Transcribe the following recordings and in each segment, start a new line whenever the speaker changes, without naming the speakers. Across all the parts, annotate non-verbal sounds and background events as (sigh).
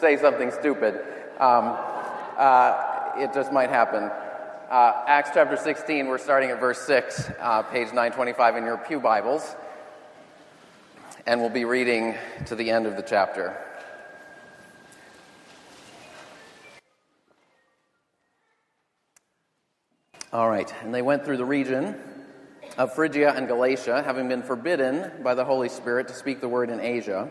say something stupid. Um, uh, it just might happen. Uh, Acts chapter 16, we're starting at verse 6, uh, page 925 in your Pew Bibles. And we'll be reading to the end of the chapter. All right, and they went through the region of Phrygia and Galatia, having been forbidden by the Holy Spirit to speak the word in Asia.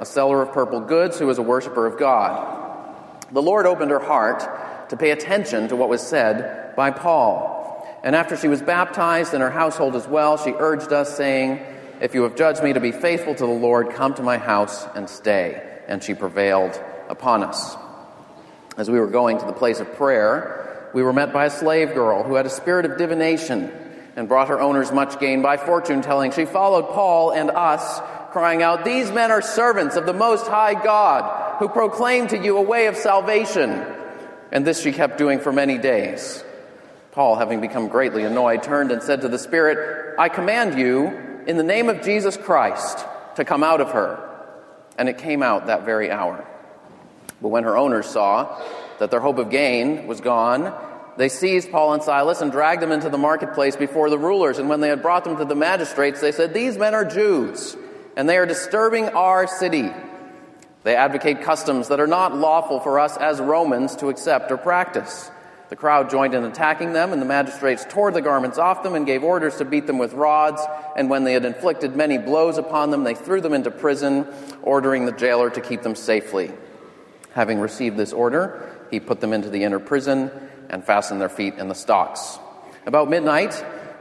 a seller of purple goods who was a worshiper of God. The Lord opened her heart to pay attention to what was said by Paul. And after she was baptized and her household as well, she urged us, saying, If you have judged me to be faithful to the Lord, come to my house and stay. And she prevailed upon us. As we were going to the place of prayer, we were met by a slave girl who had a spirit of divination and brought her owners much gain by fortune telling. She followed Paul and us crying out, These men are servants of the Most High God, who proclaim to you a way of salvation. And this she kept doing for many days. Paul, having become greatly annoyed, turned and said to the Spirit, I command you, in the name of Jesus Christ, to come out of her. And it came out that very hour. But when her owners saw that their hope of gain was gone, they seized Paul and Silas and dragged them into the marketplace before the rulers. And when they had brought them to the magistrates, they said, These men are Jews and they are disturbing our city. They advocate customs that are not lawful for us as Romans to accept or practice. The crowd joined in attacking them, and the magistrates tore the garments off them and gave orders to beat them with rods. And when they had inflicted many blows upon them, they threw them into prison, ordering the jailer to keep them safely. Having received this order, he put them into the inner prison and fastened their feet in the stocks. About midnight,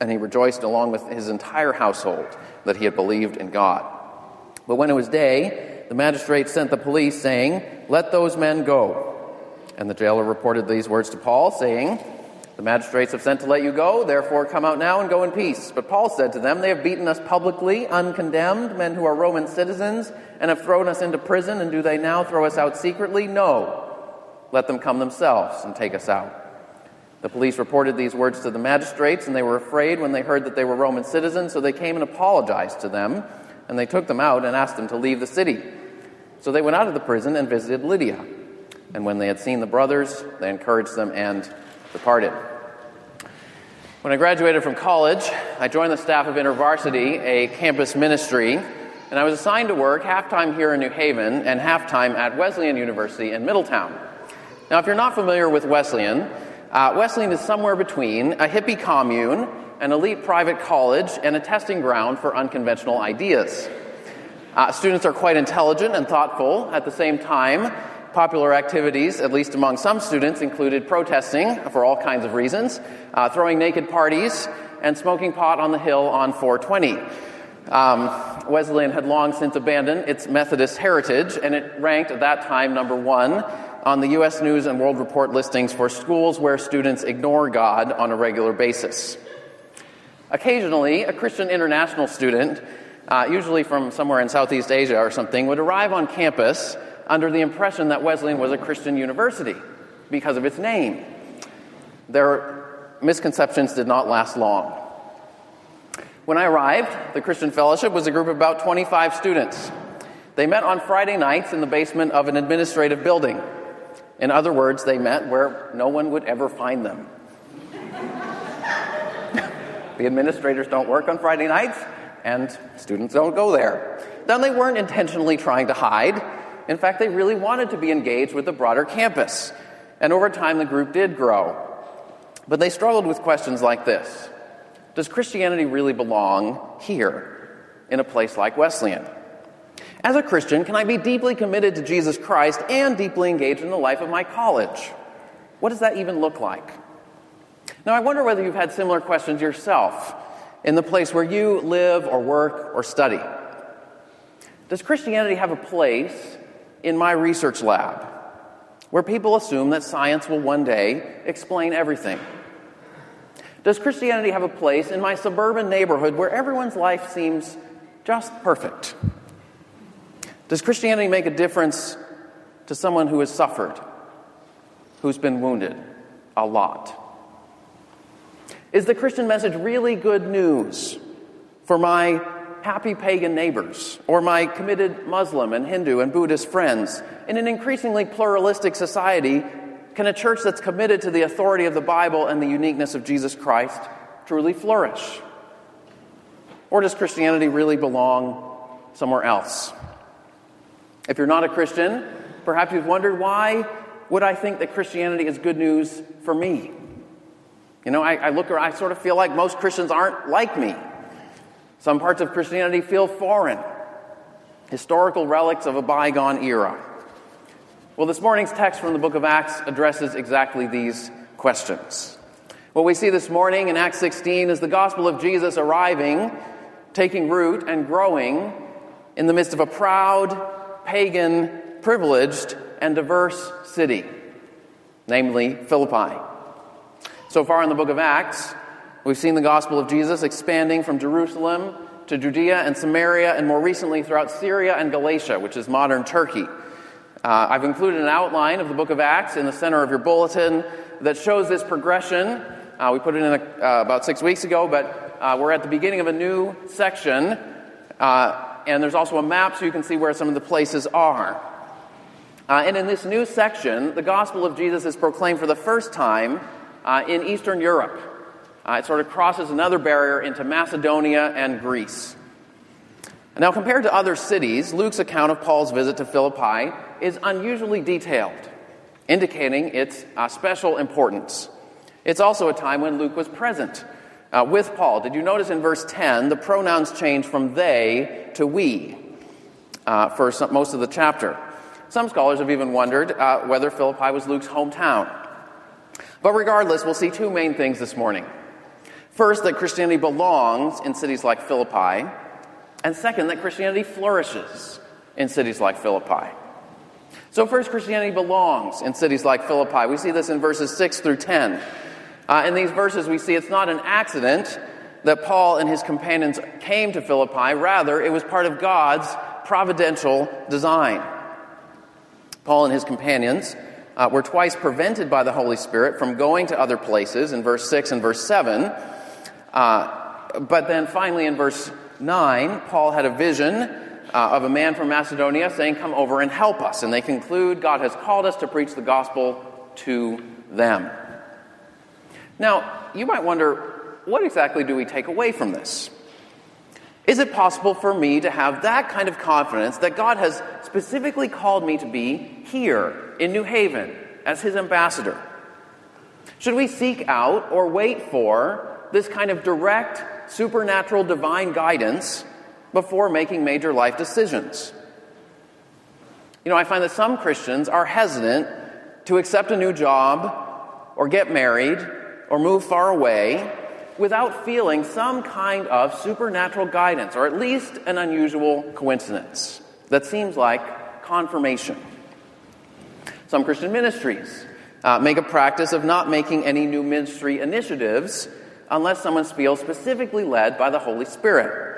and he rejoiced along with his entire household that he had believed in God. But when it was day, the magistrate sent the police, saying, Let those men go. And the jailer reported these words to Paul, saying, The magistrates have sent to let you go, therefore come out now and go in peace. But Paul said to them, They have beaten us publicly, uncondemned, men who are Roman citizens, and have thrown us into prison, and do they now throw us out secretly? No. Let them come themselves and take us out. The police reported these words to the magistrates, and they were afraid when they heard that they were Roman citizens, so they came and apologized to them, and they took them out and asked them to leave the city. So they went out of the prison and visited Lydia. And when they had seen the brothers, they encouraged them and departed. When I graduated from college, I joined the staff of InterVarsity, a campus ministry, and I was assigned to work half time here in New Haven and half time at Wesleyan University in Middletown. Now, if you're not familiar with Wesleyan, uh, Wesleyan is somewhere between a hippie commune, an elite private college, and a testing ground for unconventional ideas. Uh, students are quite intelligent and thoughtful. At the same time, popular activities, at least among some students, included protesting for all kinds of reasons, uh, throwing naked parties, and smoking pot on the hill on 420. Um, Wesleyan had long since abandoned its Methodist heritage, and it ranked at that time number one on the U.S. News and World Report listings for schools where students ignore God on a regular basis. Occasionally, a Christian international student, uh, usually from somewhere in Southeast Asia or something, would arrive on campus under the impression that Wesleyan was a Christian university because of its name. Their misconceptions did not last long. When I arrived, the Christian Fellowship was a group of about 25 students. They met on Friday nights in the basement of an administrative building. In other words, they met where no one would ever find them. (laughs) the administrators don't work on Friday nights, and students don't go there. Then they weren't intentionally trying to hide. In fact, they really wanted to be engaged with the broader campus. And over time, the group did grow. But they struggled with questions like this Does Christianity really belong here, in a place like Wesleyan? As a Christian, can I be deeply committed to Jesus Christ and deeply engaged in the life of my college? What does that even look like? Now, I wonder whether you've had similar questions yourself in the place where you live or work or study. Does Christianity have a place in my research lab where people assume that science will one day explain everything? Does Christianity have a place in my suburban neighborhood where everyone's life seems just perfect? Does Christianity make a difference to someone who has suffered, who's been wounded a lot? Is the Christian message really good news for my happy pagan neighbors or my committed Muslim and Hindu and Buddhist friends? In an increasingly pluralistic society, can a church that's committed to the authority of the Bible and the uniqueness of Jesus Christ truly flourish? Or does Christianity really belong somewhere else? If you're not a Christian, perhaps you've wondered why would I think that Christianity is good news for me? You know, I, I look around, I sort of feel like most Christians aren't like me. Some parts of Christianity feel foreign, historical relics of a bygone era. Well, this morning's text from the book of Acts addresses exactly these questions. What we see this morning in Acts 16 is the gospel of Jesus arriving, taking root, and growing in the midst of a proud, pagan, privileged, and diverse city, namely Philippi. So far in the book of Acts, we've seen the gospel of Jesus expanding from Jerusalem to Judea and Samaria, and more recently throughout Syria and Galatia, which is modern Turkey. Uh, I've included an outline of the book of Acts in the center of your bulletin that shows this progression. Uh, we put it in a, uh, about six weeks ago, but uh, we're at the beginning of a new section. And there's also a map so you can see where some of the places are. Uh, and in this new section, the gospel of Jesus is proclaimed for the first time uh, in Eastern Europe. Uh, it sort of crosses another barrier into Macedonia and Greece. Now, compared to other cities, Luke's account of Paul's visit to Philippi is unusually detailed, indicating its uh, special importance. It's also a time when Luke was present uh, with Paul. Did you notice in verse 10 the pronouns change from they to we uh, for some, most of the chapter? Some scholars have even wondered uh, whether Philippi was Luke's hometown. But regardless, we'll see two main things this morning. First, that Christianity belongs in cities like Philippi, and second, that Christianity flourishes in cities like Philippi. So, first, Christianity belongs in cities like Philippi. We see this in verses 6 through 10. Uh, in these verses, we see it's not an accident that Paul and his companions came to Philippi. Rather, it was part of God's providential design. Paul and his companions uh, were twice prevented by the Holy Spirit from going to other places in verse 6 and verse 7. Uh, but then finally, in verse 9, Paul had a vision uh, of a man from Macedonia saying, Come over and help us. And they conclude God has called us to preach the gospel to them. Now, you might wonder, what exactly do we take away from this? Is it possible for me to have that kind of confidence that God has specifically called me to be here in New Haven as His ambassador? Should we seek out or wait for this kind of direct, supernatural, divine guidance before making major life decisions? You know, I find that some Christians are hesitant to accept a new job or get married or move far away without feeling some kind of supernatural guidance, or at least an unusual coincidence that seems like confirmation. Some Christian ministries uh, make a practice of not making any new ministry initiatives unless someone feels specifically led by the Holy Spirit.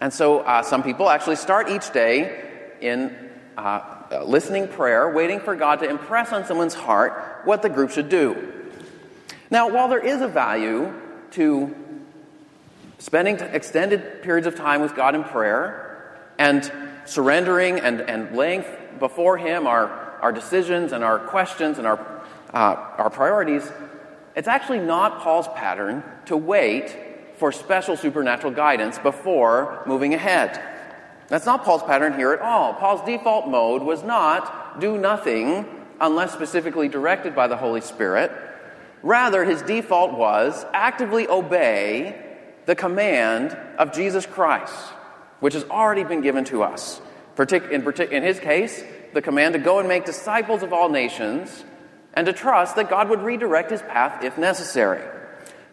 And so uh, some people actually start each day in uh, listening prayer, waiting for God to impress on someone's heart what the group should do. Now, while there is a value to spending extended periods of time with God in prayer and surrendering and, and laying before Him our, our decisions and our questions and our, uh, our priorities, it's actually not Paul's pattern to wait for special supernatural guidance before moving ahead. That's not Paul's pattern here at all. Paul's default mode was not do nothing unless specifically directed by the Holy Spirit. Rather, his default was actively obey the command of Jesus Christ, which has already been given to us. In, his case, the command to go and make disciples of all nations and to trust that God would redirect his path if necessary.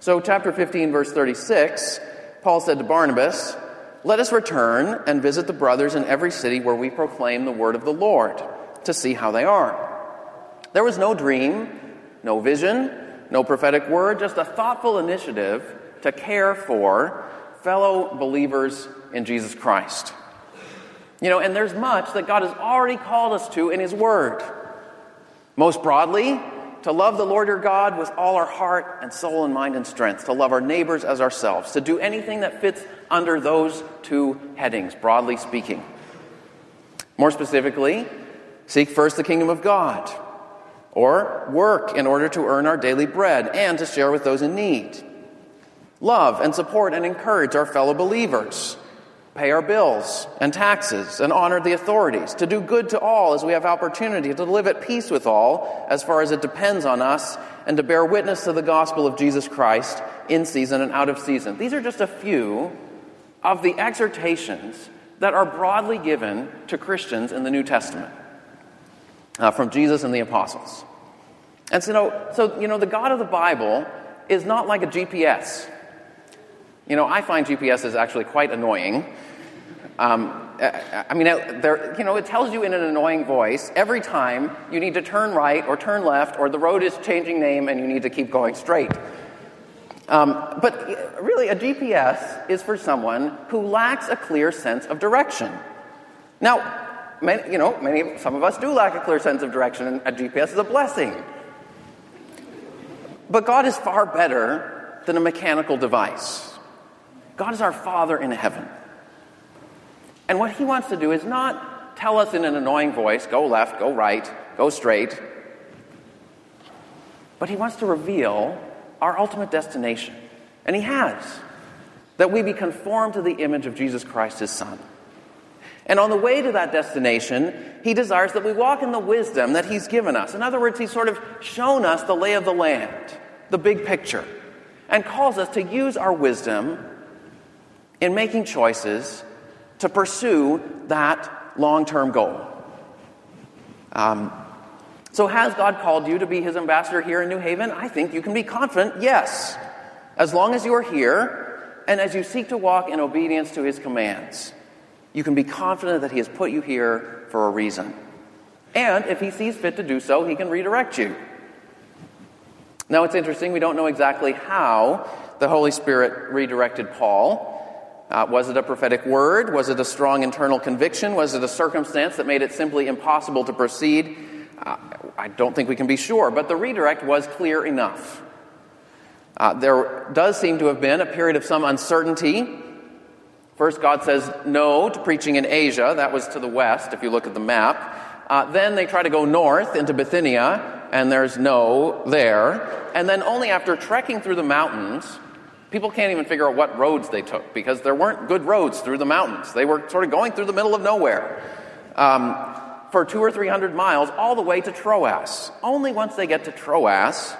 So, chapter 15, verse 36, Paul said to Barnabas, Let us return and visit the brothers in every city where we proclaim the word of the Lord to see how they are. There was no dream, no vision, no prophetic word, just a thoughtful initiative to care for fellow believers in Jesus Christ. You know, and there's much that God has already called us to in His Word. Most broadly, to love the Lord your God with all our heart and soul and mind and strength, to love our neighbors as ourselves, to do anything that fits under those two headings, broadly speaking. More specifically, seek first the kingdom of God, or work in order to earn our daily bread and to share with those in need. Love and support and encourage our fellow believers pay our bills and taxes, and honor the authorities, to do good to all as we have opportunity, to live at peace with all as far as it depends on us, and to bear witness to the gospel of Jesus Christ in season and out of season. These are just a few of the exhortations that are broadly given to Christians in the New Testament uh, from Jesus and the apostles. And so, so, you know, the God of the Bible is not like a GPS. You know, I find GPS is actually quite annoying. Um, I mean, there, you know, it tells you in an annoying voice every time you need to turn right or turn left or the road is changing name and you need to keep going straight. Um, but really, a GPS is for someone who lacks a clear sense of direction. Now, many, you know, many, some of us do lack a clear sense of direction, and a GPS is a blessing. But God is far better than a mechanical device. God is our Father in heaven. And what He wants to do is not tell us in an annoying voice, go left, go right, go straight, but He wants to reveal our ultimate destination. And He has. That we be conformed to the image of Jesus Christ, His Son. And on the way to that destination, He desires that we walk in the wisdom that He's given us. In other words, He's sort of shown us the lay of the land, the big picture, and calls us to use our wisdom in making choices to pursue that long term goal. Um, so, has God called you to be his ambassador here in New Haven? I think you can be confident, yes. As long as you are here and as you seek to walk in obedience to his commands, you can be confident that he has put you here for a reason. And if he sees fit to do so, he can redirect you. Now, it's interesting, we don't know exactly how the Holy Spirit redirected Paul. Uh, was it a prophetic word? Was it a strong internal conviction? Was it a circumstance that made it simply impossible to proceed? Uh, I don't think we can be sure, but the redirect was clear enough. Uh, there does seem to have been a period of some uncertainty. First, God says no to preaching in Asia. That was to the west, if you look at the map. Uh, then they try to go north into Bithynia, and there's no there. And then only after trekking through the mountains, People can't even figure out what roads they took because there weren't good roads through the mountains. They were sort of going through the middle of nowhere um, for two or three hundred miles all the way to Troas. Only once they get to Troas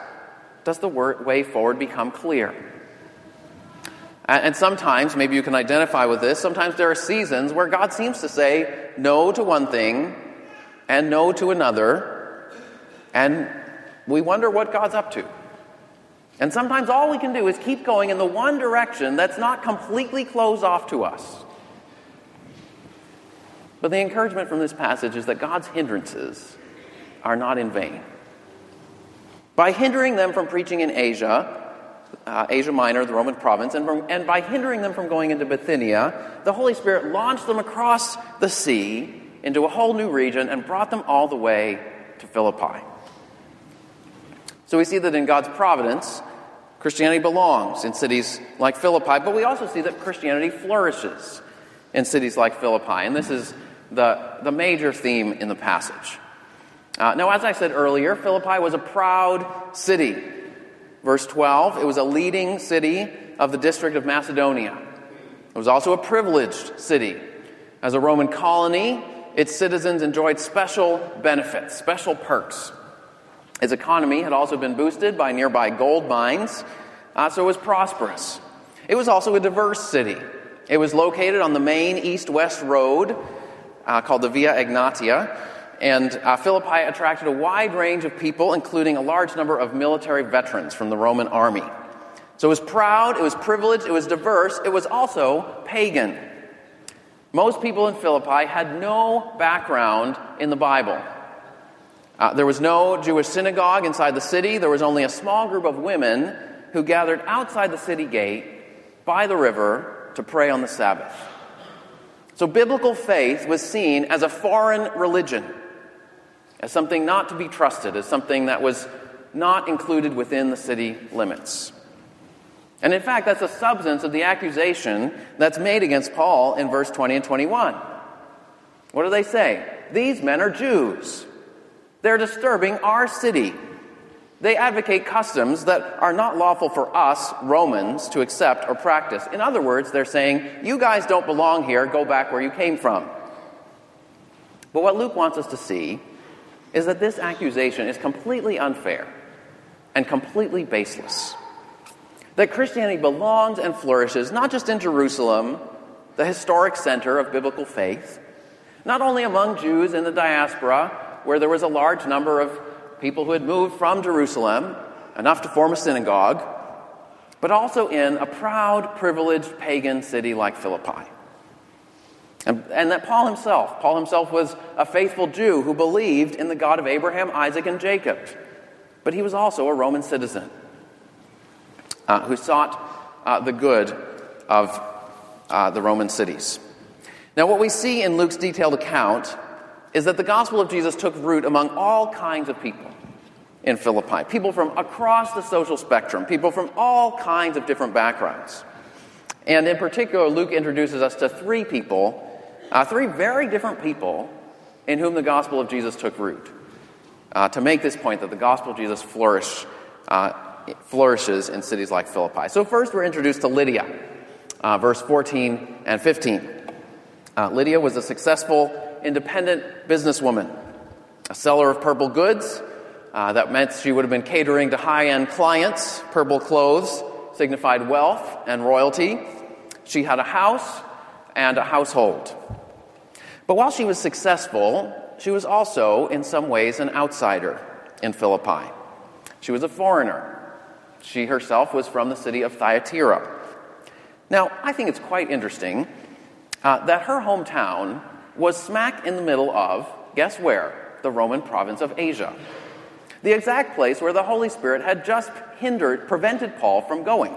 does the way forward become clear. And sometimes, maybe you can identify with this, sometimes there are seasons where God seems to say no to one thing and no to another, and we wonder what God's up to. And sometimes all we can do is keep going in the one direction that's not completely closed off to us. But the encouragement from this passage is that God's hindrances are not in vain. By hindering them from preaching in Asia, uh, Asia Minor, the Roman province, and, from, and by hindering them from going into Bithynia, the Holy Spirit launched them across the sea into a whole new region and brought them all the way to Philippi. So we see that in God's providence, Christianity belongs in cities like Philippi, but we also see that Christianity flourishes in cities like Philippi, and this is the, the major theme in the passage. Uh, now, as I said earlier, Philippi was a proud city. Verse 12, it was a leading city of the district of Macedonia. It was also a privileged city. As a Roman colony, its citizens enjoyed special benefits, special perks. Its economy had also been boosted by nearby gold mines, uh, so it was prosperous. It was also a diverse city. It was located on the main east west road uh, called the Via Egnatia, and uh, Philippi attracted a wide range of people, including a large number of military veterans from the Roman army. So it was proud, it was privileged, it was diverse, it was also pagan. Most people in Philippi had no background in the Bible. Uh, there was no Jewish synagogue inside the city. There was only a small group of women who gathered outside the city gate by the river to pray on the Sabbath. So biblical faith was seen as a foreign religion, as something not to be trusted, as something that was not included within the city limits. And in fact, that's the substance of the accusation that's made against Paul in verse 20 and 21. What do they say? These men are Jews. They're disturbing our city. They advocate customs that are not lawful for us, Romans, to accept or practice. In other words, they're saying, You guys don't belong here, go back where you came from. But what Luke wants us to see is that this accusation is completely unfair and completely baseless that Christianity belongs and flourishes not just in Jerusalem, the historic center of biblical faith, not only among Jews in the diaspora, where there was a large number of people who had moved from Jerusalem, enough to form a synagogue, but also in a proud, privileged pagan city like Philippi. And, and, that Paul himself, Paul himself was a faithful Jew who believed in the God of Abraham, Isaac, and Jacob. But he was also a Roman citizen uh, who sought uh, the good of uh, the Roman cities. Now, what we see in Luke's detailed account is that the gospel of Jesus took root among all kinds of people in Philippi people from across the social spectrum, people from all kinds of different backgrounds. And in particular, Luke introduces us to three people, uh, three very different people in whom the gospel of Jesus took root, uh, to make this point that the gospel of Jesus flourished uh, flourishes in cities like Philippi. So, first, we're introduced to Lydia, uh, verse 14 and 15. Uh, Lydia was a successful, independent businesswoman, a seller of purple goods. Uh, that meant she would have been catering to high end clients. Purple clothes signified wealth and royalty. She had a house and a household. But while she was successful, she was also, in some ways, an outsider in Philippi. She was a foreigner. She herself was from the city of Thyatira. Now, I think it's quite interesting uh, that her hometown was smack in the middle of, guess where? The Roman province of Asia. The exact place where the Holy Spirit had just hindered, prevented Paul from going.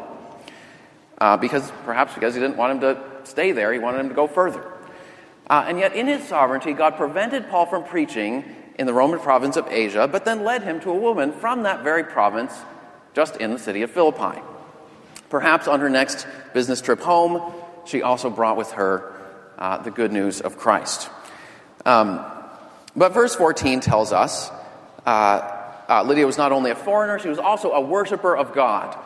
Uh, because perhaps because he didn't want him to stay there, he wanted him to go further. Uh, and yet, in his sovereignty, God prevented Paul from preaching in the Roman province of Asia, but then led him to a woman from that very province just in the city of Philippi. Perhaps on her next business trip home, she also brought with her uh, the good news of Christ. Um, but verse 14 tells us uh, uh, Lydia was not only a foreigner, she was also a worshiper of God.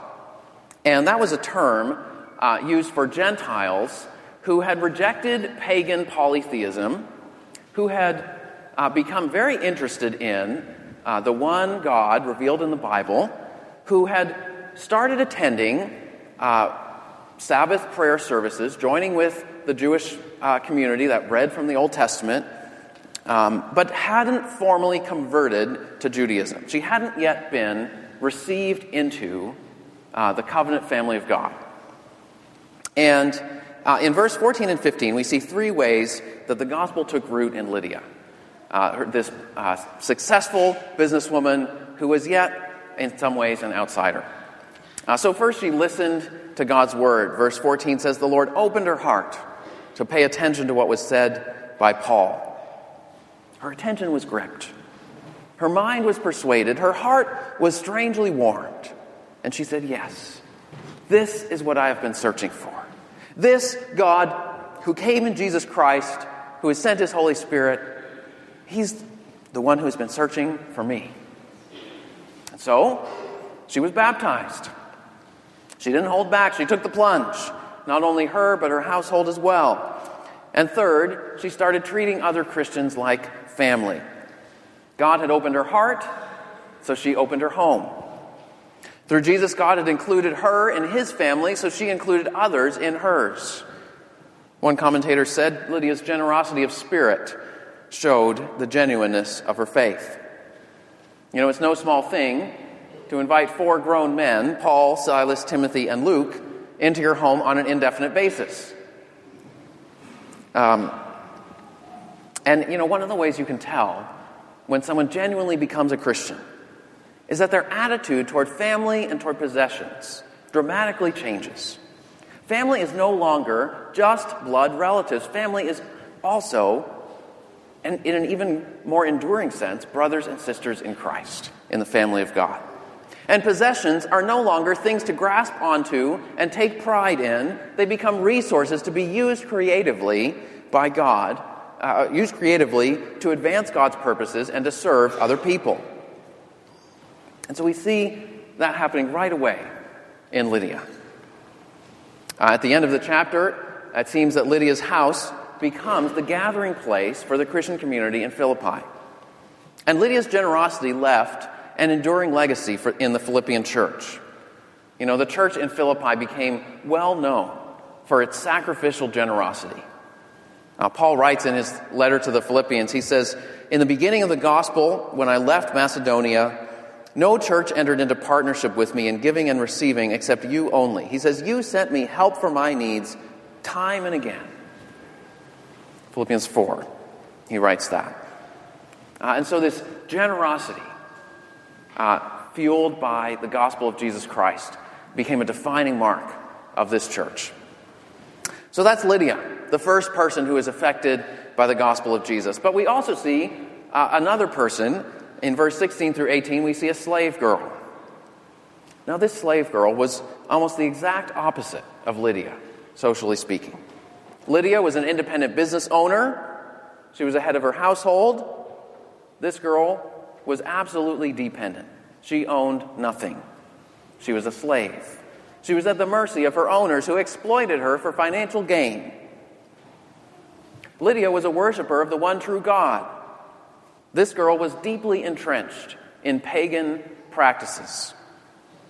And that was a term uh, used for Gentiles who had rejected pagan polytheism, who had uh, become very interested in uh, the one God revealed in the Bible who had started attending uh, Sabbath prayer services, joining with the Jewish uh, community that read from the Old Testament, um, but hadn't formally converted to Judaism. She hadn't yet been received into uh, the covenant family of God. And uh, in verse 14 and 15, we see three ways that the gospel took root in Lydia. Uh, this uh, successful businesswoman who was yet, in some ways, an outsider. Uh, so, first, she listened to God's word. Verse 14 says, The Lord opened her heart to pay attention to what was said by Paul. Her attention was gripped. Her mind was persuaded. Her heart was strangely warmed. And she said, Yes, this is what I have been searching for. This God who came in Jesus Christ, who has sent his Holy Spirit, he's the one who has been searching for me. And so, she was baptized. She didn't hold back, she took the plunge. Not only her, but her household as well. And third, she started treating other Christians like family. God had opened her heart, so she opened her home. Through Jesus, God had included her in his family, so she included others in hers. One commentator said Lydia's generosity of spirit showed the genuineness of her faith. You know, it's no small thing to invite four grown men, Paul, Silas, Timothy, and Luke, into your home on an indefinite basis. Um, and, you know, one of the ways you can tell when someone genuinely becomes a Christian is that their attitude toward family and toward possessions dramatically changes. Family is no longer just blood relatives. Family is also, and in an even more enduring sense, brothers and sisters in Christ, in the family of God. And possessions are no longer things to grasp onto and take pride in. They become resources to be used creatively by God, uh, used creatively to advance God's purposes and to serve other people. And so we see that happening right away in Lydia. Uh, at the end of the chapter, it seems that Lydia's house becomes the gathering place for the Christian community in Philippi. And Lydia's generosity left an enduring legacy for, in the Philippian church. You know, the church in Philippi became well known for its sacrificial generosity. Uh, Paul writes in his letter to the Philippians, he says, In the beginning of the gospel, when I left Macedonia, no church entered into partnership with me in giving and receiving except you only. He says, You sent me help for my needs time and again. Philippians 4, he writes that. Uh, and so, this generosity, uh, fueled by the gospel of Jesus Christ, became a defining mark of this church. So, that's Lydia, the first person who is affected by the gospel of Jesus. But we also see uh, another person in verse 16 through 18, we see a slave girl. Now, this slave girl was almost the exact opposite of Lydia, socially speaking. Lydia was an independent business owner, she was a head of her household. This girl was absolutely dependent. She owned nothing. She was a slave. She was at the mercy of her owners who exploited her for financial gain. Lydia was a worshiper of the one true God. This girl was deeply entrenched in pagan practices.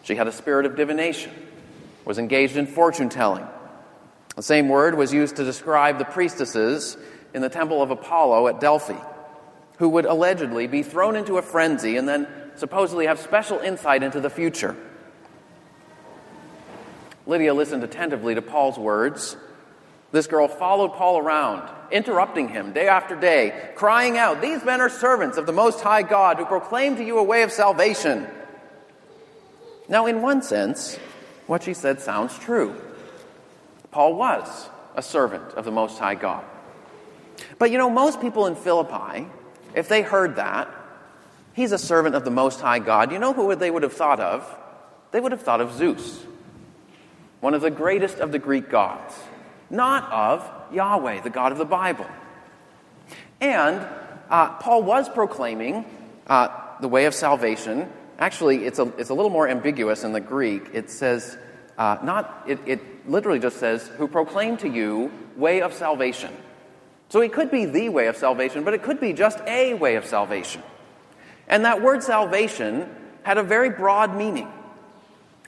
She had a spirit of divination, was engaged in fortune telling. The same word was used to describe the priestesses in the temple of Apollo at Delphi, who would allegedly be thrown into a frenzy and then supposedly have special insight into the future. Lydia listened attentively to Paul's words this girl followed Paul around, interrupting him day after day, crying out, These men are servants of the Most High God who proclaim to you a way of salvation. Now, in one sense, what she said sounds true. Paul was a servant of the Most High God. But you know, most people in Philippi, if they heard that, he's a servant of the Most High God, you know who they would have thought of? They would have thought of Zeus, one of the greatest of the Greek gods not of Yahweh, the God of the Bible. And uh, Paul was proclaiming uh, the way of salvation. Actually, it's a, it's a little more ambiguous in the Greek. It says, uh, not, it, it literally just says, who proclaim to you way of salvation. So it could be the way of salvation, but it could be just a way of salvation. And that word salvation had a very broad meaning.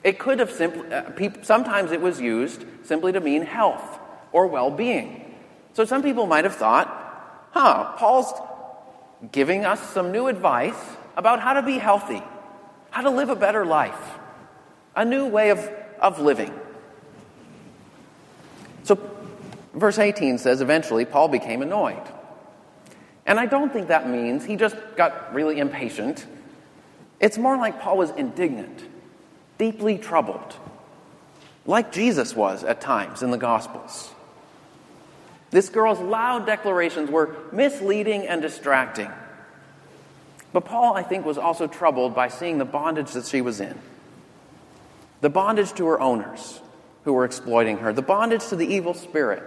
It could have simply, uh, sometimes it was used simply to mean health or well being. So some people might have thought, huh, Paul's giving us some new advice about how to be healthy, how to live a better life. a new way of, of living. So, verse 18 says eventually Paul became annoyed. And I don't think that means he just got really impatient. It's more like Paul was indignant, deeply troubled, like Jesus was at times in the Gospels. This girl's loud declarations were misleading and distracting. But Paul, I think, was also troubled by seeing the bondage that she was in the bondage to her owners who were exploiting her, the bondage to the evil spirit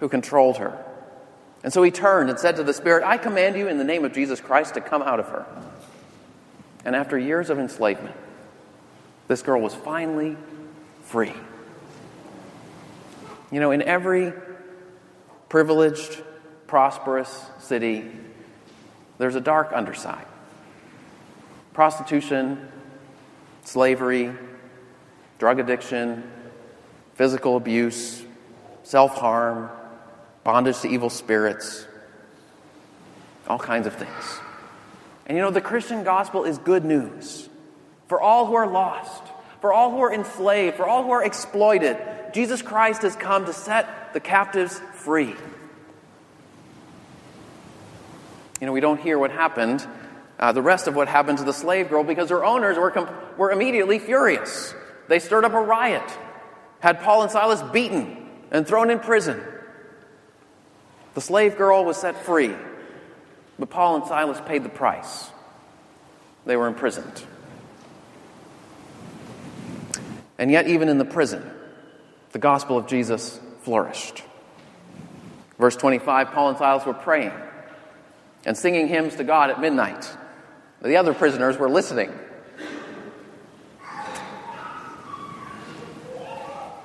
who controlled her. And so he turned and said to the spirit, I command you in the name of Jesus Christ to come out of her. And after years of enslavement, this girl was finally free. You know, in every privileged, prosperous city, there's a dark underside prostitution, slavery, drug addiction, physical abuse, self harm, bondage to evil spirits, all kinds of things. And you know, the Christian gospel is good news for all who are lost, for all who are enslaved, for all who are exploited. Jesus Christ has come to set the captives free. You know, we don't hear what happened, uh, the rest of what happened to the slave girl, because her owners were, comp- were immediately furious. They stirred up a riot, had Paul and Silas beaten and thrown in prison. The slave girl was set free. But Paul and Silas paid the price. They were imprisoned. And yet, even in the prison, the gospel of Jesus flourished. Verse 25 Paul and Silas were praying and singing hymns to God at midnight. The other prisoners were listening.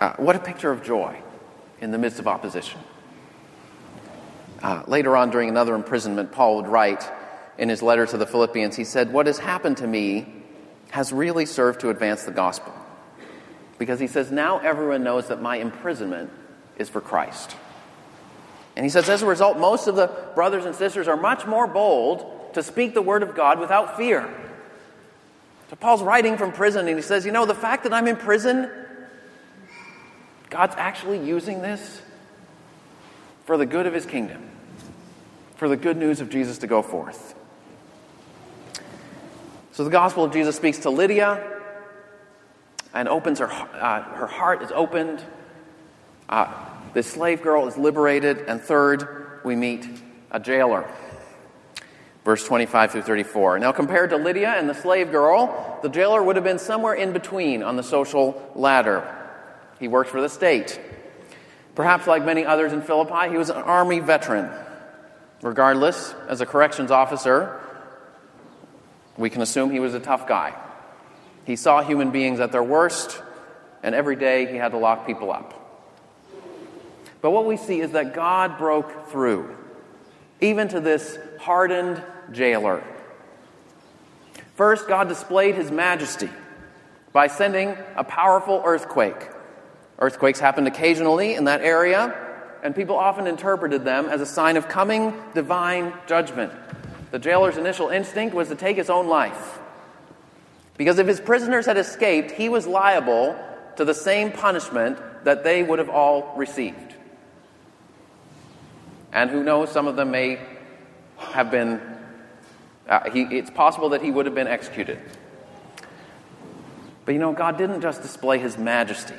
Uh, what a picture of joy in the midst of opposition. Uh, later on, during another imprisonment, Paul would write in his letter to the Philippians, he said, What has happened to me has really served to advance the gospel. Because he says, Now everyone knows that my imprisonment is for Christ. And he says, As a result, most of the brothers and sisters are much more bold to speak the word of God without fear. So Paul's writing from prison, and he says, You know, the fact that I'm in prison, God's actually using this for the good of his kingdom for the good news of Jesus to go forth. So the gospel of Jesus speaks to Lydia and opens her, uh, her heart is opened. Uh, the slave girl is liberated. And third, we meet a jailer. Verse 25 through 34. Now, compared to Lydia and the slave girl, the jailer would have been somewhere in between on the social ladder. He worked for the state. Perhaps like many others in Philippi, he was an army veteran. Regardless, as a corrections officer, we can assume he was a tough guy. He saw human beings at their worst, and every day he had to lock people up. But what we see is that God broke through, even to this hardened jailer. First, God displayed his majesty by sending a powerful earthquake. Earthquakes happened occasionally in that area, and people often interpreted them as a sign of coming divine judgment. The jailer's initial instinct was to take his own life. Because if his prisoners had escaped, he was liable to the same punishment that they would have all received. And who knows, some of them may have been, uh, he, it's possible that he would have been executed. But you know, God didn't just display his majesty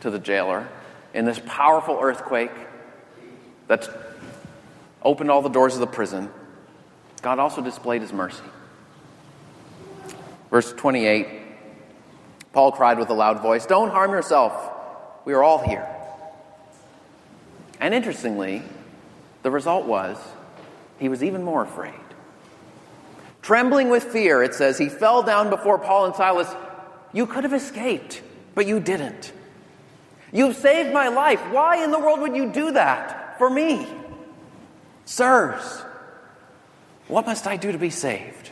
to the jailer in this powerful earthquake that opened all the doors of the prison, God also displayed his mercy. Verse 28 Paul cried with a loud voice, Don't harm yourself. We are all here. And interestingly, the result was he was even more afraid. Trembling with fear, it says, he fell down before Paul and Silas. You could have escaped, but you didn't. You've saved my life. Why in the world would you do that? for me. Sirs, what must I do to be saved?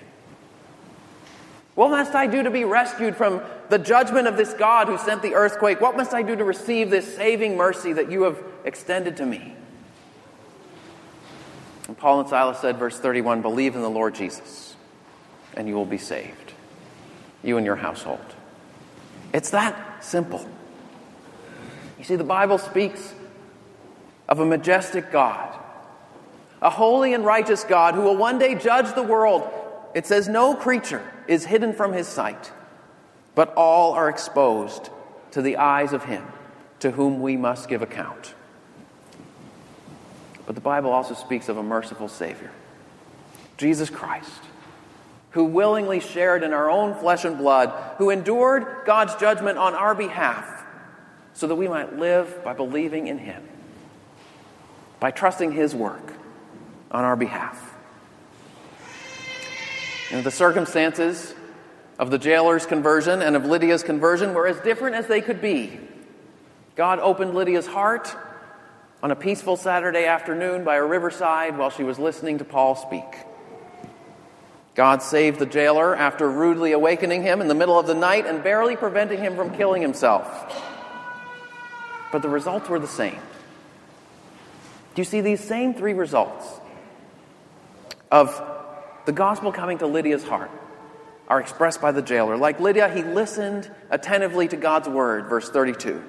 What must I do to be rescued from the judgment of this God who sent the earthquake? What must I do to receive this saving mercy that you have extended to me? And Paul and Silas said, verse 31 Believe in the Lord Jesus, and you will be saved, you and your household. It's that simple. You see, the Bible speaks of a majestic God, a holy and righteous God who will one day judge the world. It says, No creature is hidden from his sight, but all are exposed to the eyes of him to whom we must give account. But the Bible also speaks of a merciful Savior, Jesus Christ, who willingly shared in our own flesh and blood, who endured God's judgment on our behalf, so that we might live by believing in Him, by trusting His work on our behalf. And the circumstances of the jailer's conversion and of Lydia's conversion were as different as they could be. God opened Lydia's heart on a peaceful Saturday afternoon by a riverside while she was listening to Paul speak. God saved the jailer after rudely awakening him in the middle of the night and barely preventing him from killing himself. But the results were the same. Do you see these same three results of the gospel coming to Lydia's heart are expressed by the jailer? Like Lydia, he listened attentively to God's word, verse 32.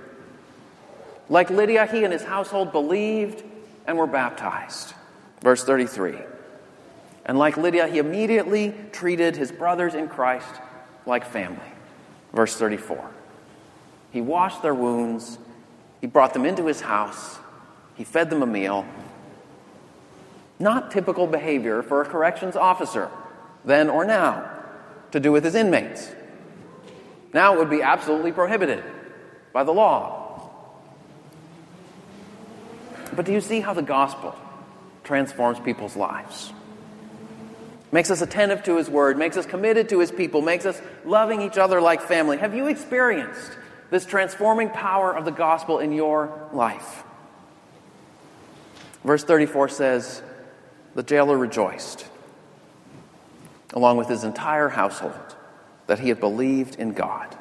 Like Lydia, he and his household believed and were baptized. Verse 33. And like Lydia, he immediately treated his brothers in Christ like family. Verse 34. He washed their wounds, he brought them into his house, he fed them a meal. Not typical behavior for a corrections officer, then or now, to do with his inmates. Now it would be absolutely prohibited by the law. But do you see how the gospel transforms people's lives? Makes us attentive to his word, makes us committed to his people, makes us loving each other like family. Have you experienced this transforming power of the gospel in your life? Verse 34 says, The jailer rejoiced, along with his entire household, that he had believed in God.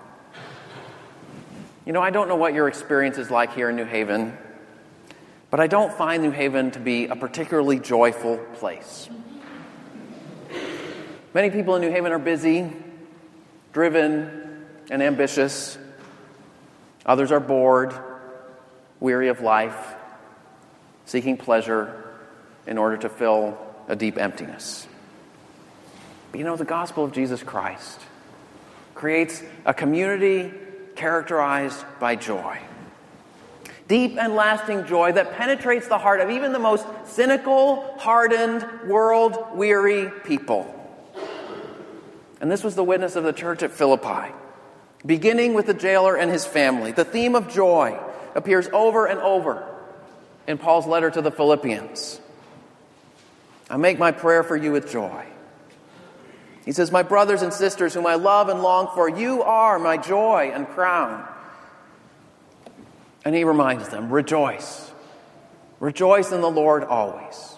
You know, I don't know what your experience is like here in New Haven. But I don't find New Haven to be a particularly joyful place. Many people in New Haven are busy, driven, and ambitious. Others are bored, weary of life, seeking pleasure in order to fill a deep emptiness. But you know, the gospel of Jesus Christ creates a community characterized by joy deep and lasting joy that penetrates the heart of even the most cynical, hardened, world weary people. And this was the witness of the church at Philippi. Beginning with the jailer and his family, the theme of joy appears over and over in Paul's letter to the Philippians. I make my prayer for you with joy. He says, My brothers and sisters, whom I love and long for, you are my joy and crown. And he reminds them rejoice. Rejoice in the Lord always.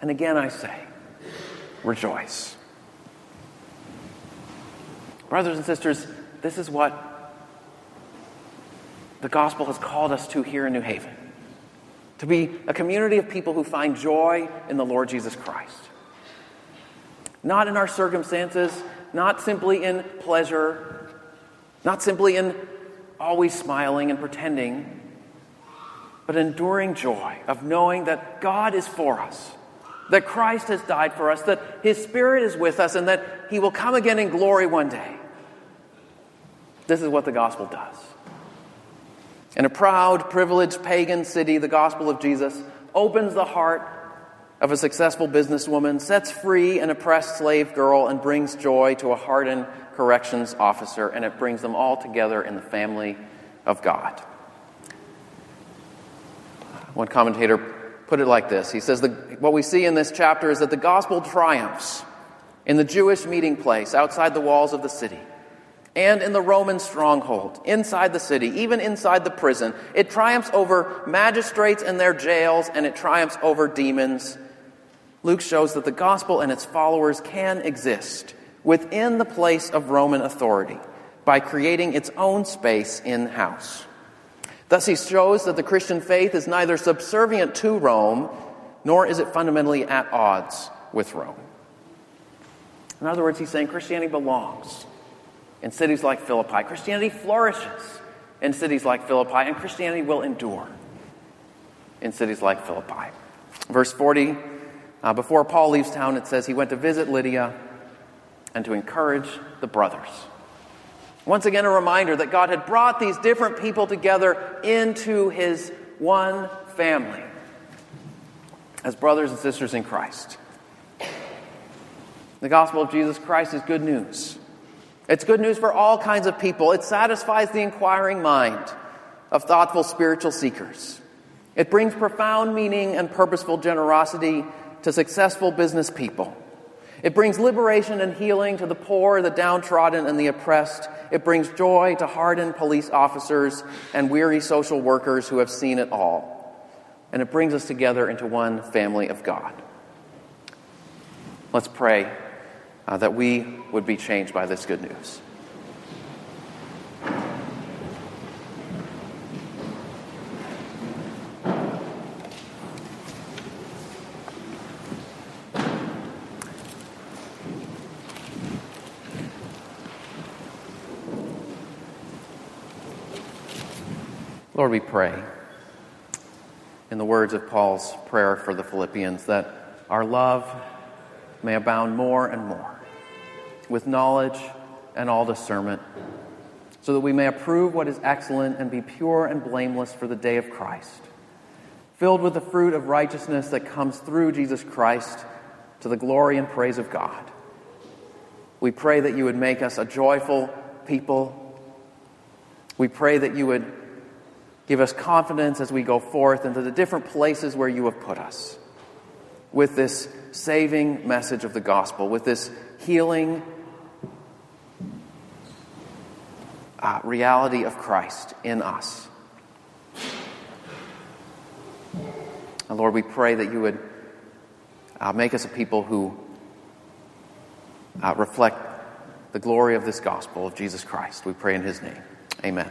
And again I say, rejoice. Brothers and sisters, this is what the gospel has called us to here in New Haven to be a community of people who find joy in the Lord Jesus Christ. Not in our circumstances, not simply in pleasure, not simply in always smiling and pretending, but enduring joy of knowing that God is for us, that Christ has died for us, that His Spirit is with us, and that He will come again in glory one day. This is what the gospel does. In a proud, privileged pagan city, the gospel of Jesus opens the heart of a successful businesswoman, sets free an oppressed slave girl, and brings joy to a hardened corrections officer, and it brings them all together in the family of God. One commentator put it like this He says, What we see in this chapter is that the gospel triumphs in the Jewish meeting place outside the walls of the city and in the Roman stronghold, inside the city, even inside the prison. It triumphs over magistrates and their jails, and it triumphs over demons. Luke shows that the gospel and its followers can exist within the place of Roman authority by creating its own space in house. Thus, he shows that the Christian faith is neither subservient to Rome nor is it fundamentally at odds with Rome. In other words, he's saying Christianity belongs in cities like Philippi. Christianity flourishes in cities like Philippi, and Christianity will endure in cities like Philippi. Verse 40 uh, before Paul leaves town, it says he went to visit Lydia and to encourage the brothers. Once again, a reminder that God had brought these different people together into his one family as brothers and sisters in Christ. The gospel of Jesus Christ is good news. It's good news for all kinds of people. It satisfies the inquiring mind of thoughtful spiritual seekers. It brings profound meaning and purposeful generosity to successful business people. It brings liberation and healing to the poor, the downtrodden, and the oppressed. It brings joy to hardened police officers and weary social workers who have seen it all. And it brings us together into one family of God. Let's pray uh, that we would be changed by this good news. We pray in the words of Paul's prayer for the Philippians that our love may abound more and more with knowledge and all discernment, so that we may approve what is excellent and be pure and blameless for the day of Christ, filled with the fruit of righteousness that comes through Jesus Christ to the glory and praise of God. We pray that you would make us a joyful people. We pray that you would Give us confidence as we go forth into the different places where you have put us with this saving message of the gospel, with this healing uh, reality of Christ in us. And Lord, we pray that you would uh, make us a people who uh, reflect the glory of this gospel of Jesus Christ. We pray in his name. Amen.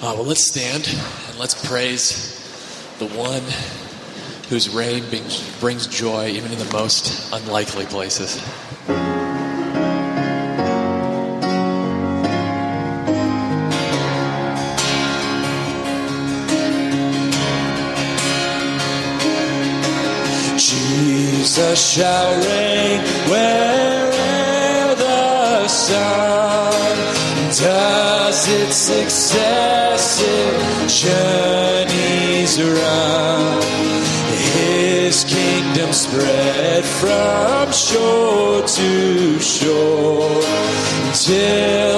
Uh, well, let's stand and let's praise the one whose reign brings joy even in the most unlikely places. Jesus shall reign wherever the sun does its successive journeys run. His kingdom spread from shore to shore till